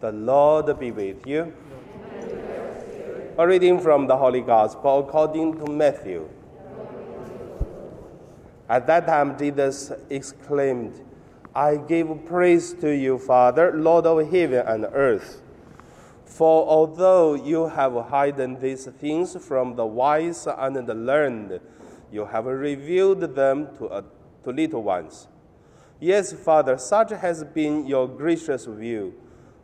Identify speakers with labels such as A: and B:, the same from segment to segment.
A: The Lord be with you. A reading from the Holy Gospel according to Matthew. At that time, Jesus exclaimed, I give praise to you, Father, Lord of heaven and earth. For although you have hidden these things from the wise and the learned, you have revealed them to, uh, to little ones. Yes, Father, such has been your gracious will.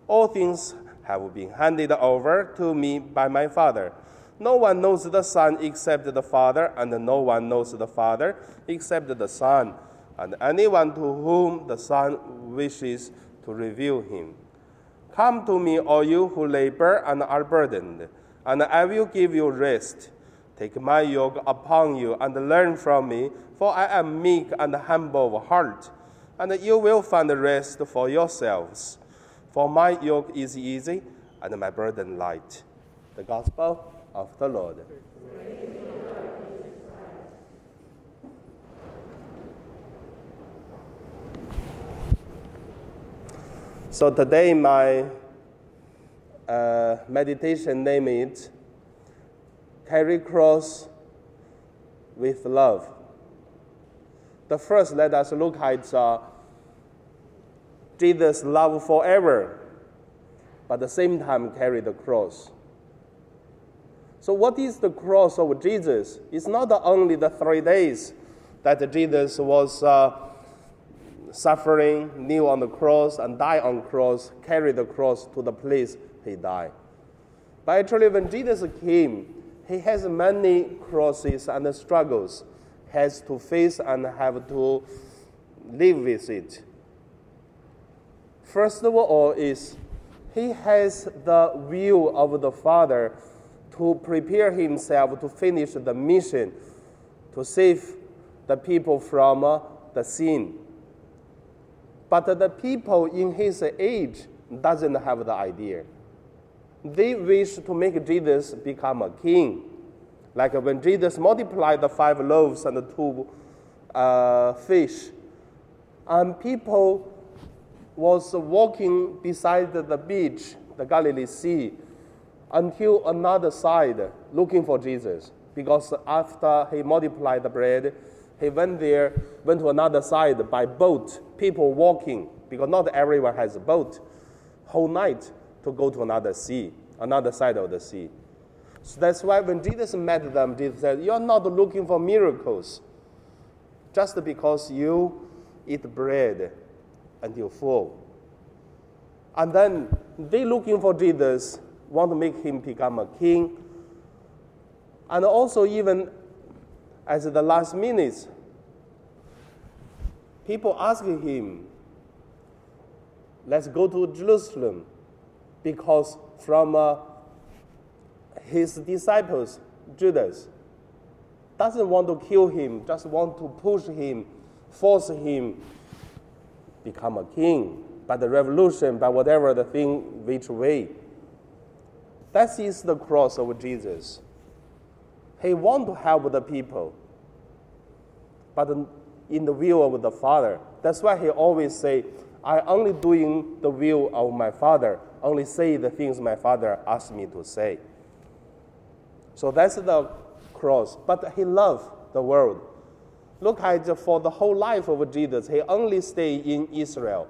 A: All things have been handed over to me by my Father. No one knows the Son except the Father, and no one knows the Father except the Son, and anyone to whom the Son wishes to reveal him. Come to me, all you who labor and are burdened, and I will give you rest. Take my yoke upon you and learn from me, for I am meek and humble of heart, and you will find rest for yourselves. For my yoke is easy and my burden light. The Gospel of the Lord. So today, my uh, meditation name is Carry Cross with Love. The first, let us look at uh, Jesus' love forever, but at the same time carry the cross. So, what is the cross of Jesus? It's not only the three days that Jesus was uh, suffering, kneel on the cross, and die on cross, carry the cross to the place he died. But actually, when Jesus came, he has many crosses and struggles, has to face and have to live with it. First of all, is he has the will of the Father to prepare himself to finish the mission, to save the people from uh, the sin. But the people in his age doesn't have the idea. They wish to make Jesus become a king. Like when Jesus multiplied the five loaves and the two uh, fish, and people was walking beside the beach, the Galilee Sea, until another side looking for Jesus. Because after he multiplied the bread, he went there, went to another side by boat, people walking, because not everyone has a boat, whole night to go to another sea, another side of the sea. So that's why when Jesus met them, Jesus said, You're not looking for miracles just because you eat bread until full. And then they looking for Jesus, want to make him become a king. And also even as the last minutes, people asking him, let's go to Jerusalem, because from uh, his disciples, Judas, doesn't want to kill him, just want to push him, force him become a king by the revolution, by whatever the thing which way. That is the cross of Jesus. He want to help the people, but in the will of the Father. That's why he always say, I only doing the will of my Father, only say the things my Father asked me to say. So that's the cross. But he loved the world. Look at for the whole life of Jesus, he only stay in Israel.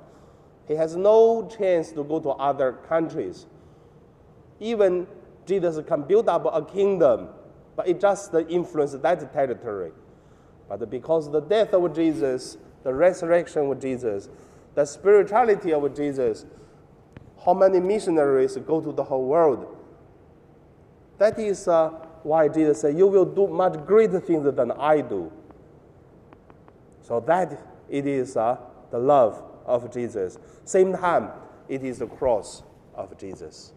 A: He has no chance to go to other countries. Even Jesus can build up a kingdom, but it just influence that territory. But because the death of Jesus, the resurrection of Jesus, the spirituality of Jesus, how many missionaries go to the whole world? That is uh, why Jesus said, You will do much greater things than I do. So that it is uh, the love of Jesus. Same time, it is the cross of Jesus.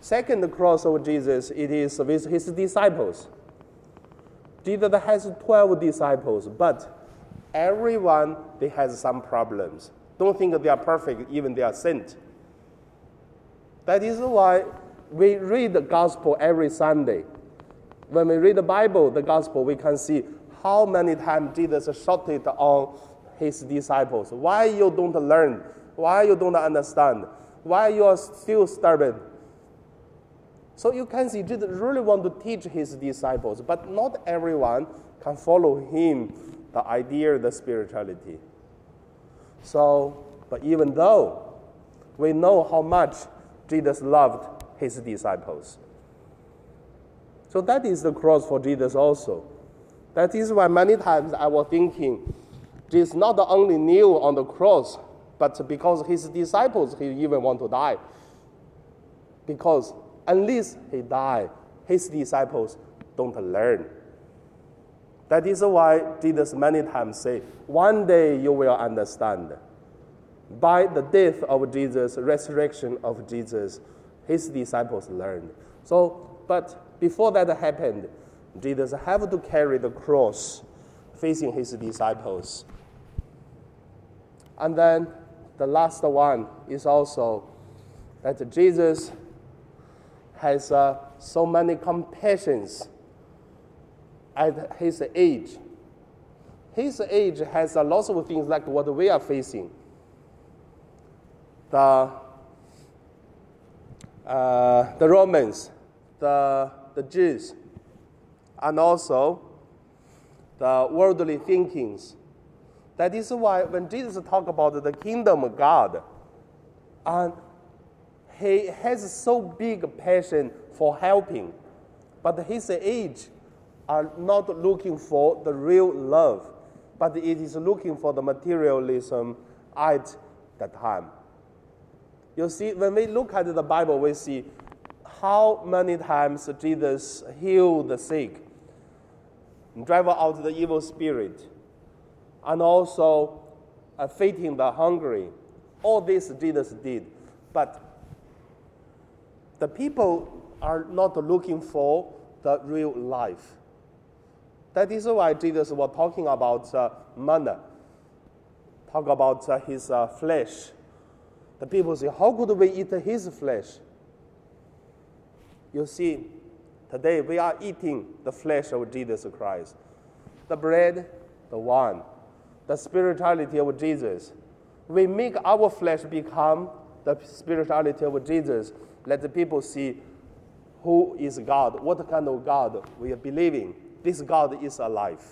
A: Second cross of Jesus, it is with his disciples. Jesus has 12 disciples, but everyone, they has some problems. Don't think they are perfect, even they are sent. That is why we read the gospel every Sunday. When we read the Bible, the gospel, we can see how many times Jesus shouted on his disciples, why you don't learn? Why you don't understand? Why you are still stubborn? So you can see Jesus really want to teach his disciples, but not everyone can follow him, the idea, the spirituality. So, but even though we know how much Jesus loved his disciples. So that is the cross for Jesus also. That is why many times I was thinking, Jesus not only knew on the cross, but because his disciples, he even want to die. Because unless he died, his disciples don't learn. That is why Jesus many times say, one day you will understand. By the death of Jesus, resurrection of Jesus, his disciples learned. So, but before that happened, Jesus have to carry the cross facing his disciples. And then the last one is also that Jesus has uh, so many compassions at his age. His age has a lot of things like what we are facing. The, uh, the Romans, the, the Jews, and also the worldly thinkings. That is why when Jesus talked about the kingdom of God, and he has so big a passion for helping, but his age are not looking for the real love, but it is looking for the materialism at that time. You see, when we look at the Bible, we see how many times Jesus healed the sick, drive out the evil spirit, and also uh, feeding the hungry. All this Jesus did. But the people are not looking for the real life. That is why Jesus was talking about uh, manna, talk about uh, his uh, flesh. The people say, How could we eat his flesh? You see, today we are eating the flesh of Jesus Christ. The bread, the wine, the spirituality of Jesus. We make our flesh become the spirituality of Jesus let the people see who is God, what kind of God we are believing. This God is alive.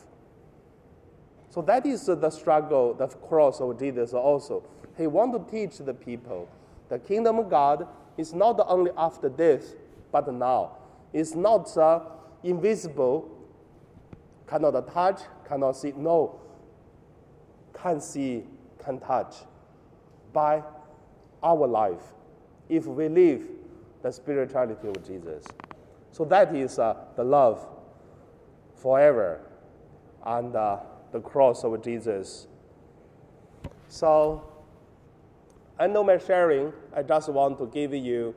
A: So that is the struggle, the cross of Jesus also. He want to teach the people the kingdom of God is not only after death, but now. It's not uh, invisible, cannot touch, cannot see. No, can see, can touch by our life. If we live the spirituality of Jesus. So that is uh, the love forever and uh, the cross of Jesus. So, I know my sharing, I just want to give you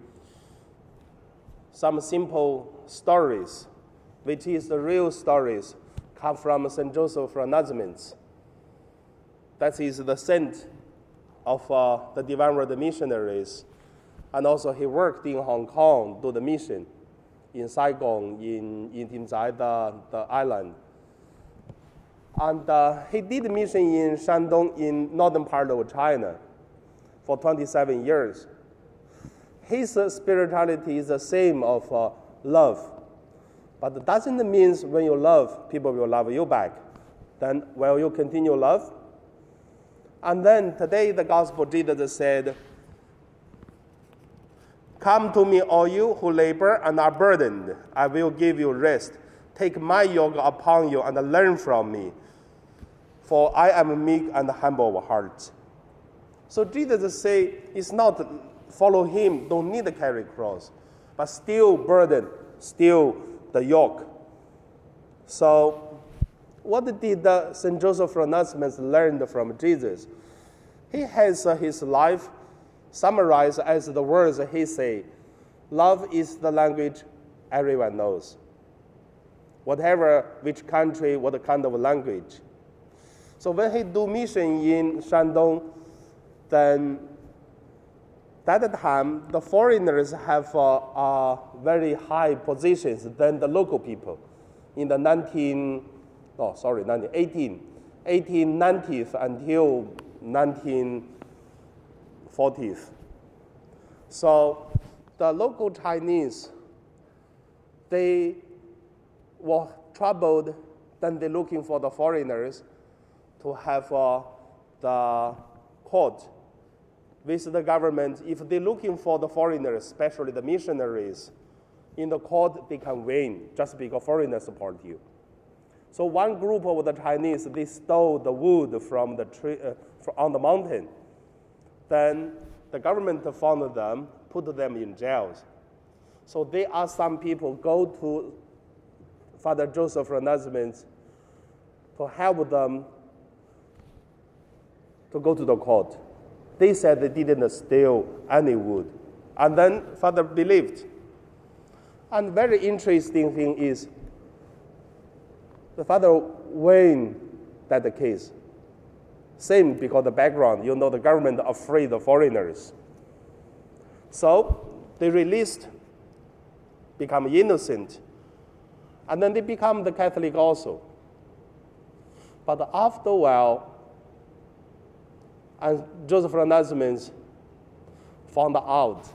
A: some simple stories, which is the real stories, come from St. Joseph Freinademetz. That is the saint of uh, the Divine Word missionaries and also he worked in Hong Kong, do the mission in Sai Kung, in, in Tim Zai, the, the island. And uh, he did mission in Shandong in northern part of China for 27 years. His spirituality is the same of uh, love. But it doesn't mean when you love, people will love you back. Then will you continue love? And then today the gospel Jesus said, Come to me, all you who labor and are burdened, I will give you rest. Take my yoke upon you and learn from me, for I am meek and humble of heart. So Jesus say, it's not follow him, don't need to carry cross, but still burden, still the yoke. So, what did the St. Joseph Freinademetz learn from Jesus? He has uh, his life summarized as the words he say, love is the language everyone knows. Whatever which country, what kind of language. So when he do mission in Shandong, then that time the foreigners have uh, uh, very high positions than the local people. In the 19, oh sorry, 1918, 1890s until 1940s. So the local Chinese, they were troubled, then they're looking for the foreigners to have uh, the court with the government. If they're looking for the foreigners, especially the missionaries, in the court they can win just because foreigners support you. So one group of the Chinese, they stole the wood from the tree uh, on the mountain. Then the government found them, put them in jails. So they asked some people go to Father Joseph Freinademetz to help them to go to the court. They said they didn't steal any wood. And then Father believed. And very interesting thing is the father win that case. Same because the background, you know, the government afraid of foreigners. So they released, become innocent, and then they become the Catholic also. But after a while, and Joseph Freinademetz found out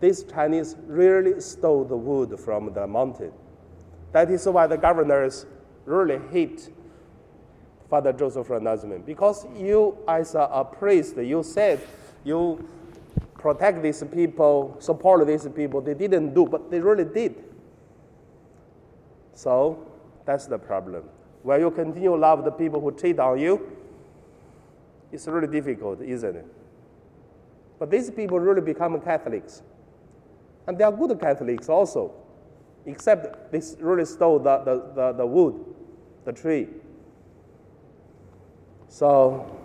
A: these Chinese really stole the wood from the mountain. That is why the governors really hate Father Joseph Freinademetz because you, as a, priest, you said you protect these people, support these people. They didn't do, but they really did. So that's the problem. When you continue to love the people who cheat on you, it's really difficult, isn't it? But these people really become Catholics. And they are good Catholics also, except they really stole the, the, the, the wood, the tree. So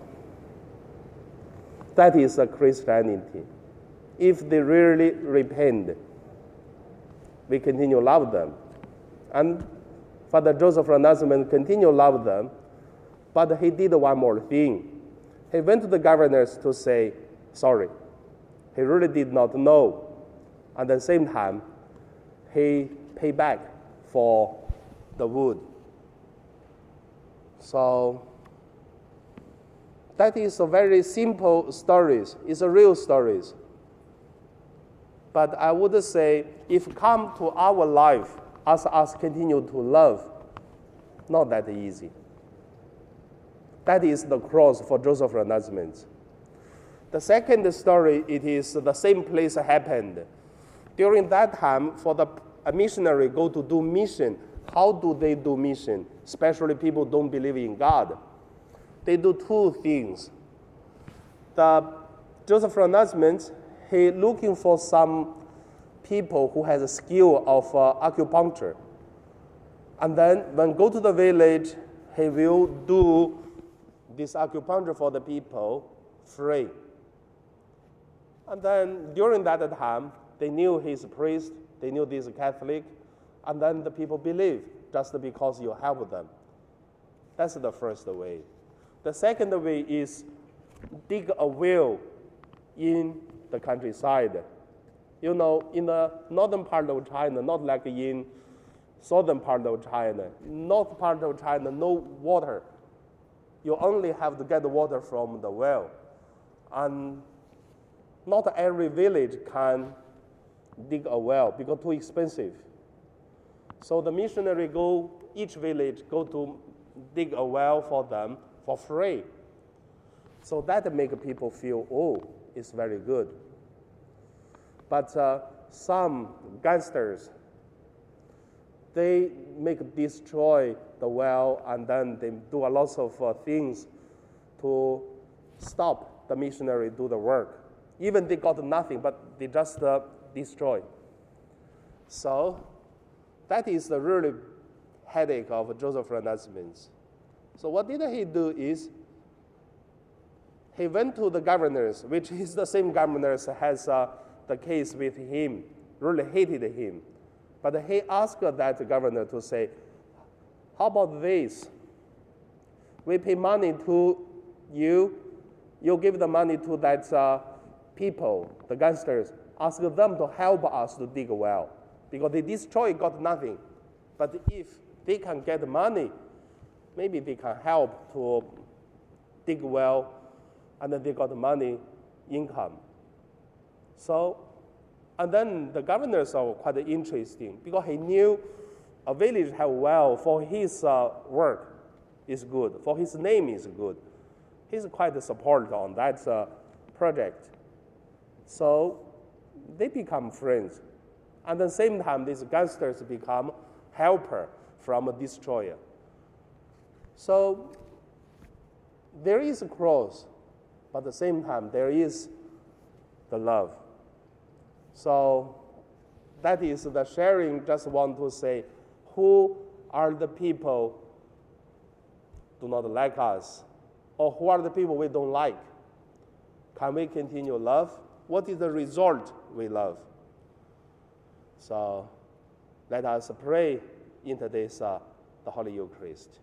A: that is a Christianity. If they really repent, we continue love them. And Father Joseph Freinademetz continue love them, but he did one more thing. He went to the governors to say sorry. He really did not know at the same time, he paid back for the wood. So that is a very simple stories. It's a real stories. But I would say if come to our life as us continue to love, not that easy. That is the cross for Joseph Freinademetz. The second story, it is the same place happened during that time, for the missionary go to do mission, how do they do mission? Especially people don't believe in God. They do two things. The Joseph Freinademetz, he looking for some people who has a skill of uh, acupuncture. And then when go to the village, he will do this acupuncture for the people free. And then during that time, they knew he's a priest, they knew he's a Catholic, and then the people believe just because you help them. That's the first way. The second way is dig a well in the countryside. You know, in the northern part of China, not like in southern part of China. North part of China, no water. You only have to get water from the well. And not every village can dig a well because too expensive. So the missionary go each village go to dig a well for them for free. So that make people feel oh it's very good. But uh, some gangsters they make destroy the well and then they do a lot of uh, things to stop the missionary do the work. Even they got nothing, but they just uh, destroyed. So that is the really headache of Joseph Freinademetz. So what did he do is he went to the governors, which is the same governors has uh, the case with him, really hated him. But he asked that governor to say, how about this? We pay money to you, you give the money to that uh, people, the gangsters, ask them to help us to dig a well because they destroy got nothing. But if they can get money, maybe they can help to dig well and then they got money income. So And then the governors are quite interesting because he knew a village have well for his uh, work is good, for his name is good. He's quite a support on that uh, project. So they become friends. And at the same time, these gangsters become helper from a destroyer. So there is a cross, but at the same time, there is the love. So that is the sharing. Just want to say, who are the people do not like us, or who are the people we don't like? Can we continue love? What is the result we love? So let us pray into this uh, the Holy Eucharist.